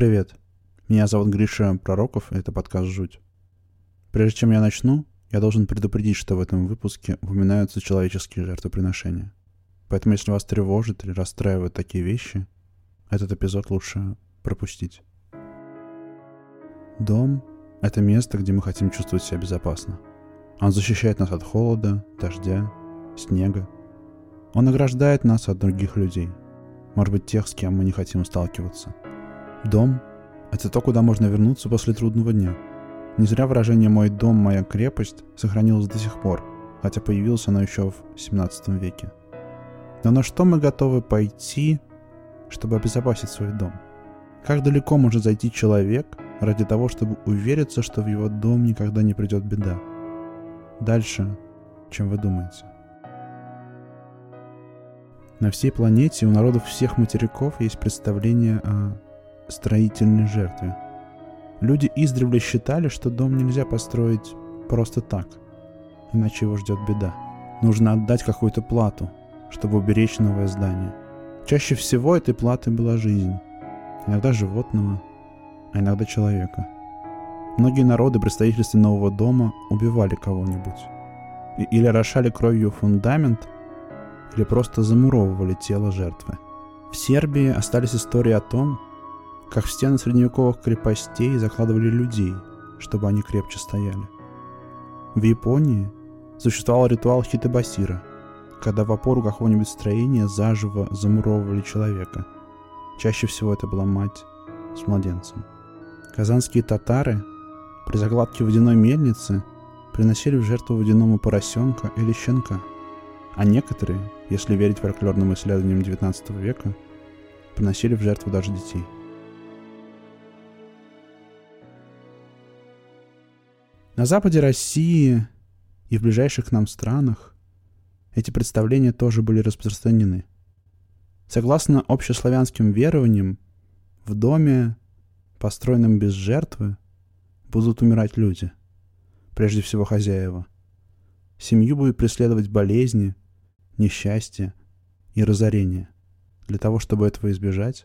Привет. Меня зовут Гриша Пророков, и это подкаст «Жуть». Прежде чем я начну, я должен предупредить, что в этом выпуске упоминаются человеческие жертвоприношения. Поэтому если вас тревожит или расстраивают такие вещи, этот эпизод лучше пропустить. Дом — это место, где мы хотим чувствовать себя безопасно. Он защищает нас от холода, дождя, снега. Он ограждает нас от других людей, может быть, тех, с кем мы не хотим сталкиваться — Дом — это то, куда можно вернуться после трудного дня. Не зря выражение «мой дом, моя крепость» сохранилось до сих пор, хотя появилось оно еще в 17 веке. Но на что мы готовы пойти, чтобы обезопасить свой дом? Как далеко может зайти человек ради того, чтобы увериться, что в его дом никогда не придет беда? Дальше, чем вы думаете. На всей планете у народов всех материков есть представление о строительной жертве. Люди издревле считали, что дом нельзя построить просто так, иначе его ждет беда. Нужно отдать какую-то плату, чтобы уберечь новое здание. Чаще всего этой платой была жизнь. Иногда животного, а иногда человека. Многие народы при строительстве нового дома убивали кого-нибудь. Или орошали кровью фундамент, или просто замуровывали тело жертвы. В Сербии остались истории о том, как в стены средневековых крепостей закладывали людей, чтобы они крепче стояли. В Японии существовал ритуал хитабасира, когда в опору какого-нибудь строения заживо замуровывали человека. Чаще всего это была мать с младенцем. Казанские татары при закладке водяной мельницы приносили в жертву водяному поросенка или щенка, а некоторые, если верить фольклорным исследованиям XIX века, приносили в жертву даже детей – На западе России и в ближайших к нам странах эти представления тоже были распространены. Согласно общеславянским верованиям, в доме, построенном без жертвы, будут умирать люди, прежде всего хозяева. Семью будет преследовать болезни, несчастье и разорение. Для того, чтобы этого избежать,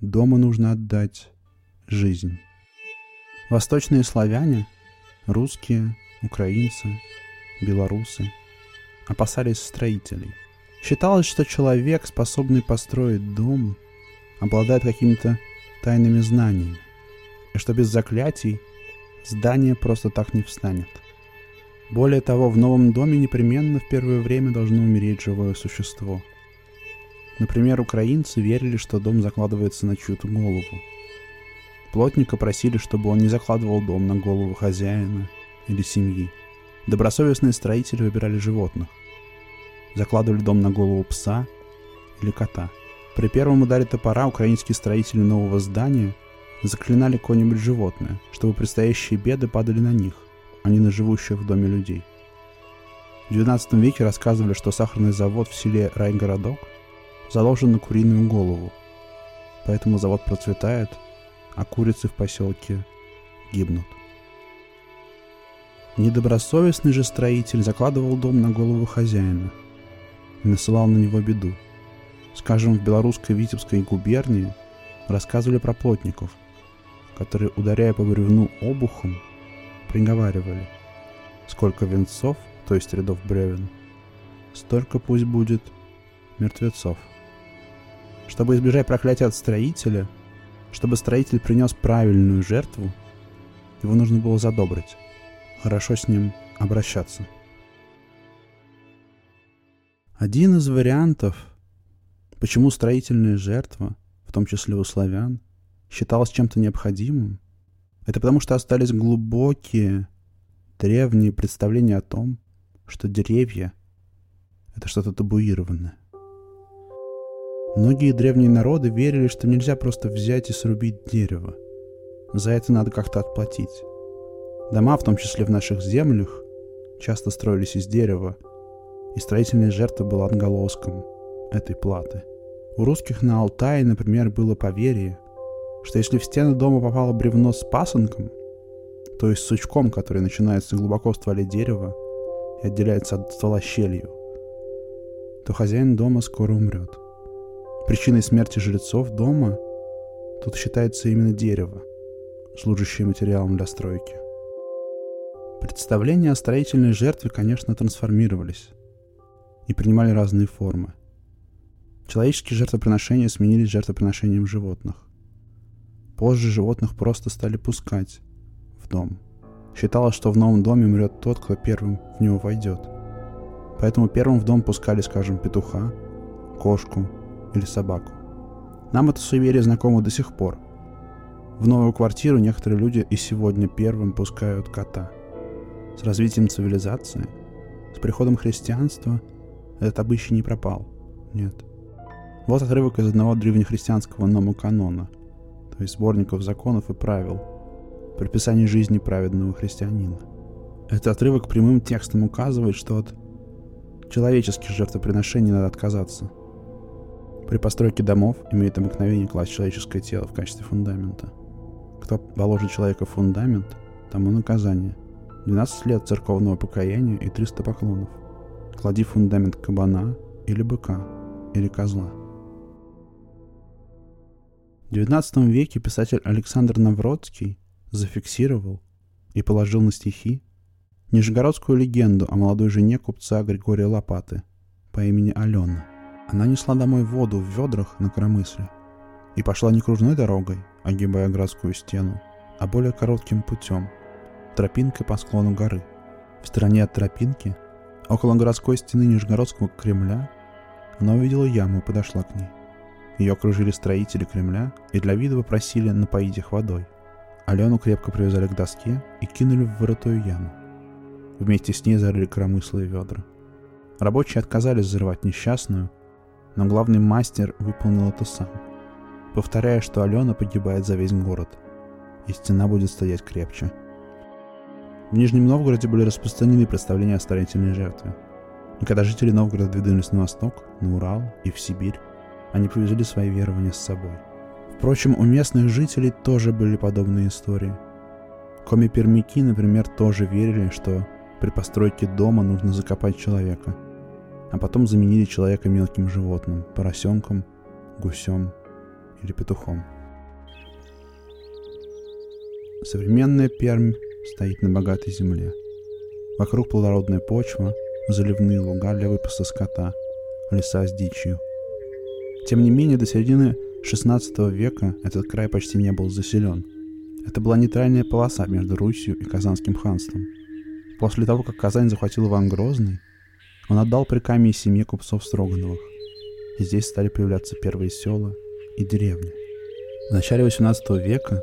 дома нужно отдать жизнь. Восточные славяне – Русские, украинцы, белорусы опасались строителей. Считалось, что человек, способный построить дом, обладает какими-то тайными знаниями, и что без заклятий здание просто так не встанет. Более того, в новом доме непременно в первое время должно умереть живое существо. Например, украинцы верили, что дом закладывается на чью-то голову – Плотника просили, чтобы он не закладывал дом на голову хозяина или семьи. Добросовестные строители выбирали животных. Закладывали дом на голову пса или кота. При первом ударе топора украинские строители нового здания заклинали какое-нибудь животное, чтобы предстоящие беды падали на них, а не на живущих в доме людей. В XIX веке рассказывали, что сахарный завод в селе Райгородок заложен на куриную голову, поэтому завод процветает – а курицы в поселке гибнут. Недобросовестный же строитель закладывал дом на голову хозяина и насылал на него беду. Скажем, в белорусской Витебской губернии рассказывали про плотников, которые, ударяя по бревну обухом, приговаривали «Сколько венцов, то есть рядов бревен, столько пусть будет мертвецов». Чтобы избежать проклятия от строителя – чтобы строитель принес правильную жертву, его нужно было задобрить, хорошо с ним обращаться. Один из вариантов, почему строительная жертва, в том числе у славян, считалась чем-то необходимым, это потому что остались глубокие, древние представления о том, что деревья — это что-то табуированное. Многие древние народы верили, что нельзя просто взять и срубить дерево. За это надо как-то отплатить. Дома, в том числе в наших землях, часто строились из дерева, и строительная жертва была отголоском этой платы. У русских на Алтае, например, было поверье, что если в стены дома попало бревно с пасынком, то есть сучком, который начинается глубоко в стволе дерева и отделяется от ствола щелью, то хозяин дома скоро умрет. Причиной смерти жрецов дома тут считается именно дерево, служащее материалом для стройки. Представления о строительной жертве, конечно, трансформировались и принимали разные формы. Человеческие жертвоприношения сменились жертвоприношением животных. Позже животных просто стали пускать в дом. Считалось, что в новом доме умрет тот, кто первым в него войдет. Поэтому первым в дом пускали, скажем, петуха, кошку или собаку. Нам это суеверие знакомо до сих пор. В новую квартиру некоторые люди и сегодня первым пускают кота – с развитием цивилизации, с приходом христианства этот обычай не пропал. Нет. Вот отрывок из одного древнехристианского номоканона, то есть сборников законов и правил, предписаний жизни праведного христианина. Этот отрывок прямым текстом указывает, что от человеческих жертвоприношений надо отказаться. При постройке домов имеет обыкновение класть человеческое тело в качестве фундамента. Кто положит человека в фундамент, тому наказание. 12 лет церковного покаяния и 300 поклонов. Клади фундамент кабана или быка, или козла. В XIX веке писатель Александр Навродский зафиксировал и положил на стихи нижегородскую легенду о молодой жене купца Григория Лопаты по имени Алена. Она несла домой воду в ведрах на коромысле и пошла не кружной дорогой, огибая городскую стену, а более коротким путем – тропинкой по склону горы. В стороне от тропинки, около городской стены Нижегородского Кремля, она увидела яму и подошла к ней. Ее окружили строители Кремля и для вида попросили напоить их водой. Алену крепко привязали к доске и кинули в вырытую яму. Вместе с ней зарыли коромыслые ведра. Рабочие отказались взрывать несчастную, но главный мастер выполнил это сам, повторяя, что Алена погибает за весь город, и стена будет стоять крепче – в Нижнем Новгороде были распространены представления о строительной жертве. И когда жители Новгорода двинулись на восток, на Урал и в Сибирь, они повезли свои верования с собой. Впрочем, у местных жителей тоже были подобные истории. Коми-пермяки, например, тоже верили, что при постройке дома нужно закопать человека, а потом заменили человека мелким животным, поросенком, гусем или петухом. Современная Пермь стоит на богатой земле. Вокруг плодородная почва, заливные луга для выпаса скота, леса с дичью. Тем не менее, до середины XVI века этот край почти не был заселен. Это была нейтральная полоса между Русью и Казанским ханством. После того, как Казань захватил Иван Грозный, он отдал прикамье семье купцов Строгановых. И здесь стали появляться первые села и деревни. В начале XVIII века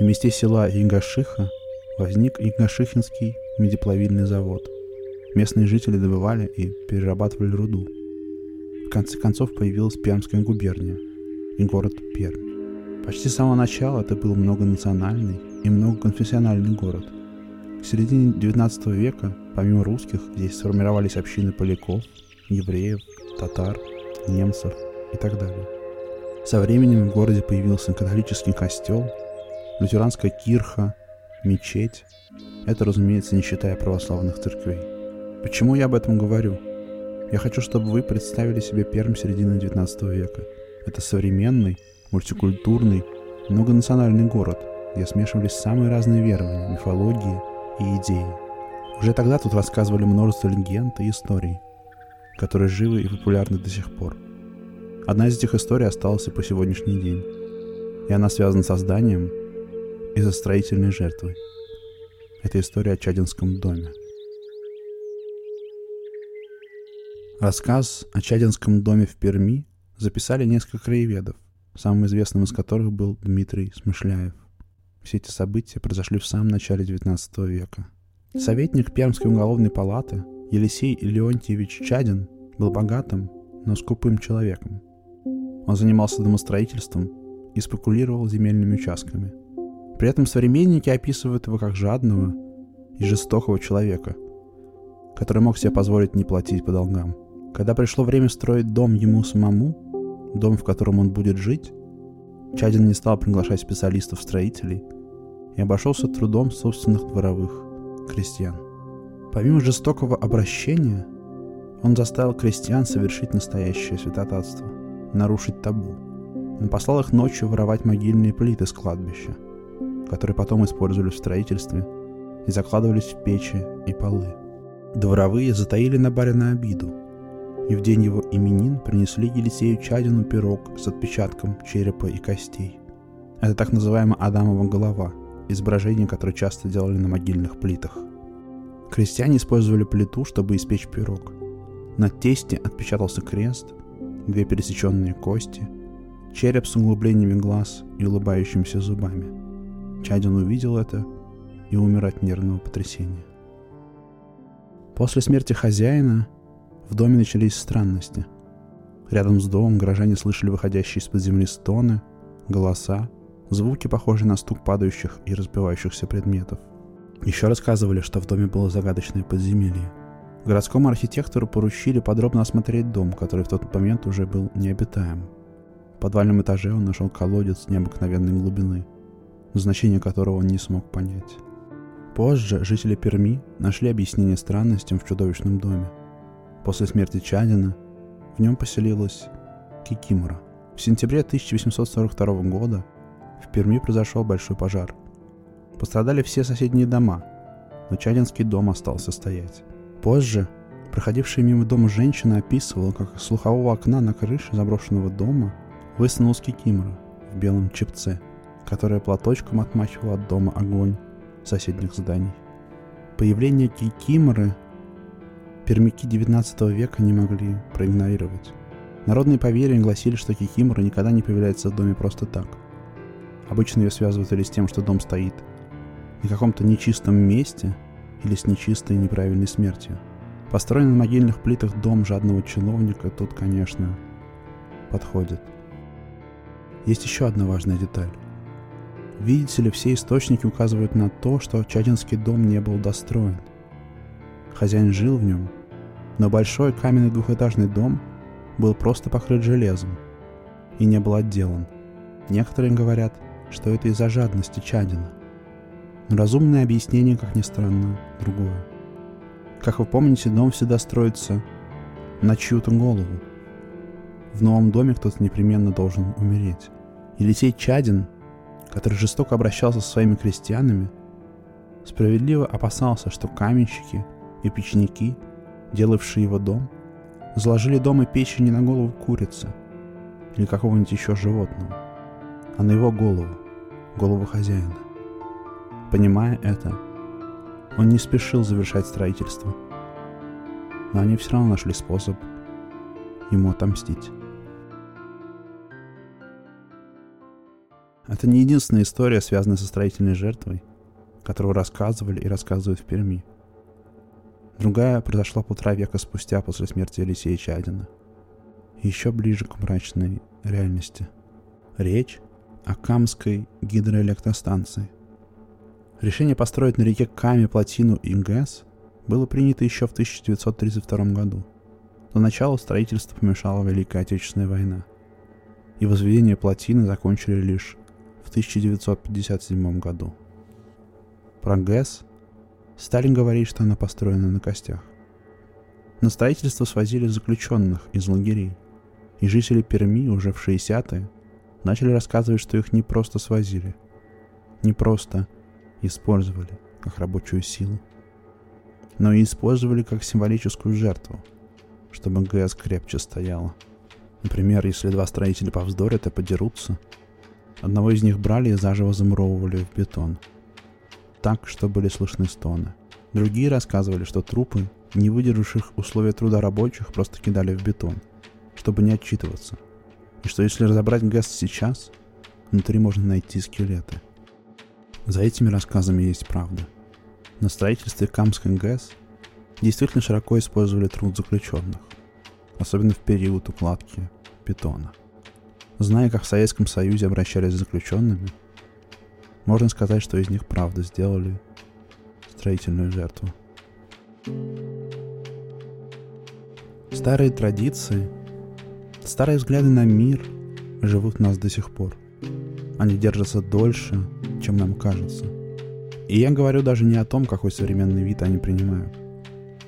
на месте села Ягашиха возник Игнашихинский медиплавильный завод. Местные жители добывали и перерабатывали руду. В конце концов появилась Пермская губерния и город Пермь. Почти с самого начала это был многонациональный и многоконфессиональный город. К середине XIX века, помимо русских, здесь сформировались общины поляков, евреев, татар, немцев и так далее. Со временем в городе появился католический костел, лютеранская кирха, мечеть. Это, разумеется, не считая православных церквей. Почему я об этом говорю? Я хочу, чтобы вы представили себе Пермь середины XIX века. Это современный, мультикультурный, многонациональный город, где смешивались самые разные верования, мифологии и идеи. Уже тогда тут рассказывали множество легенд и историй, которые живы и популярны до сих пор. Одна из этих историй осталась и по сегодняшний день. И она связана с созданием и за строительной жертвой. Это история о Чадинском доме. Рассказ о Чадинском доме в Перми записали несколько краеведов, самым известным из которых был Дмитрий Смышляев. Все эти события произошли в самом начале XIX века. Советник Пермской уголовной палаты Елисей Леонтьевич Чадин был богатым, но скупым человеком. Он занимался домостроительством и спекулировал земельными участками – при этом современники описывают его как жадного и жестокого человека, который мог себе позволить не платить по долгам. Когда пришло время строить дом ему самому, дом, в котором он будет жить, Чадин не стал приглашать специалистов-строителей и обошелся трудом собственных дворовых крестьян. Помимо жестокого обращения, он заставил крестьян совершить настоящее святотатство, нарушить табу. Он послал их ночью воровать могильные плиты с кладбища, которые потом использовали в строительстве и закладывались в печи и полы. Дворовые затаили на барина обиду, и в день его именин принесли Елисею Чадину пирог с отпечатком черепа и костей. Это так называемая Адамова голова, изображение, которое часто делали на могильных плитах. Крестьяне использовали плиту, чтобы испечь пирог. На тесте отпечатался крест, две пересеченные кости, череп с углублениями глаз и улыбающимися зубами. Чадин увидел это и умер от нервного потрясения. После смерти хозяина в доме начались странности. Рядом с домом горожане слышали выходящие из-под земли стоны, голоса, звуки, похожие на стук падающих и разбивающихся предметов. Еще рассказывали, что в доме было загадочное подземелье. Городскому архитектору поручили подробно осмотреть дом, который в тот момент уже был необитаем. В подвальном этаже он нашел колодец необыкновенной глубины, значение которого он не смог понять. Позже жители Перми нашли объяснение странностям в чудовищном доме. После смерти Чадина в нем поселилась Кикимора. В сентябре 1842 года в Перми произошел большой пожар. Пострадали все соседние дома, но Чадинский дом остался стоять. Позже проходившая мимо дома женщина описывала, как из слухового окна на крыше заброшенного дома высунулась Кикимора в белом чепце, которая платочком отмахивала от дома огонь соседних зданий. Появление кикиморы пермяки XIX века не могли проигнорировать. Народные поверья гласили, что кикимора никогда не появляется в доме просто так. Обычно ее связывают или с тем, что дом стоит на каком-то нечистом месте, или с нечистой неправильной смертью. Построенный на могильных плитах дом жадного чиновника тут, конечно, подходит. Есть еще одна важная деталь. Видите ли, все источники указывают на то, что Чадинский дом не был достроен. Хозяин жил в нем, но большой каменный двухэтажный дом был просто покрыт железом и не был отделан. Некоторые говорят, что это из-за жадности Чадина. Но разумное объяснение, как ни странно, другое. Как вы помните, дом всегда строится на чью-то голову. В новом доме кто-то непременно должен умереть. Елисей Чадин который жестоко обращался со своими крестьянами, справедливо опасался, что каменщики и печники, делавшие его дом, заложили дом и печи не на голову курицы или какого-нибудь еще животного, а на его голову, голову хозяина. Понимая это, он не спешил завершать строительство, но они все равно нашли способ ему отомстить. Это не единственная история, связанная со строительной жертвой, которую рассказывали и рассказывают в Перми. Другая произошла полтора века спустя после смерти Елисея Чадина. еще ближе к мрачной реальности. Речь о Камской гидроэлектростанции. Решение построить на реке Каме плотину и ГЭС было принято еще в 1932 году. До начала строительства помешала Великая Отечественная война. И возведение плотины закончили лишь в 1957 году. Про ГЭС Сталин говорит, что она построена на костях. На строительство свозили заключенных из лагерей, и жители Перми уже в 60-е начали рассказывать, что их не просто свозили, не просто использовали как рабочую силу, но и использовали как символическую жертву, чтобы ГЭС крепче стояла. Например, если два строителя повздорят и подерутся – Одного из них брали и заживо замуровывали в бетон. Так, что были слышны стоны. Другие рассказывали, что трупы, не выдержавших условия труда рабочих, просто кидали в бетон, чтобы не отчитываться. И что если разобрать ГЭС сейчас, внутри можно найти скелеты. За этими рассказами есть правда. На строительстве Камской ГЭС действительно широко использовали труд заключенных, особенно в период укладки бетона – Зная, как в Советском Союзе обращались с заключенными, можно сказать, что из них правда сделали строительную жертву. Старые традиции, старые взгляды на мир живут в нас до сих пор. Они держатся дольше, чем нам кажется. И я говорю даже не о том, какой современный вид они принимают.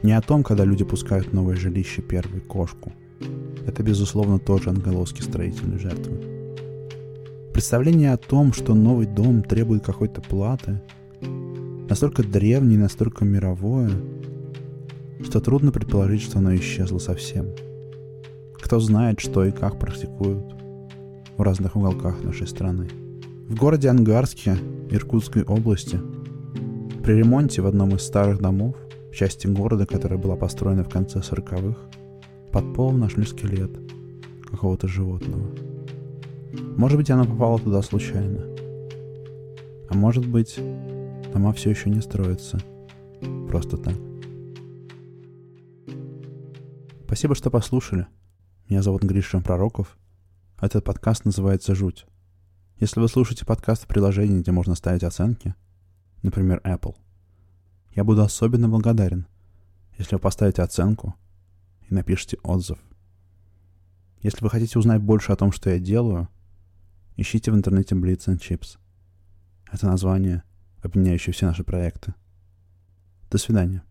Не о том, когда люди пускают новое жилище первой кошку – это, безусловно, тоже анголовские строительные жертвы. Представление о том, что новый дом требует какой-то платы, настолько древнее, настолько мировое, что трудно предположить, что оно исчезло совсем. Кто знает, что и как практикуют в разных уголках нашей страны. В городе Ангарске Иркутской области при ремонте в одном из старых домов в части города, которая была построена в конце 40-х, под полом нашли скелет какого-то животного. Может быть, оно попало туда случайно. А может быть, дома все еще не строятся. Просто так. Спасибо, что послушали. Меня зовут Гриша Пророков. Этот подкаст называется «Жуть». Если вы слушаете подкаст в приложении, где можно ставить оценки, например, Apple, я буду особенно благодарен, если вы поставите оценку и напишите отзыв. Если вы хотите узнать больше о том, что я делаю, ищите в интернете Blitz and Chips. Это название, объединяющее все наши проекты. До свидания.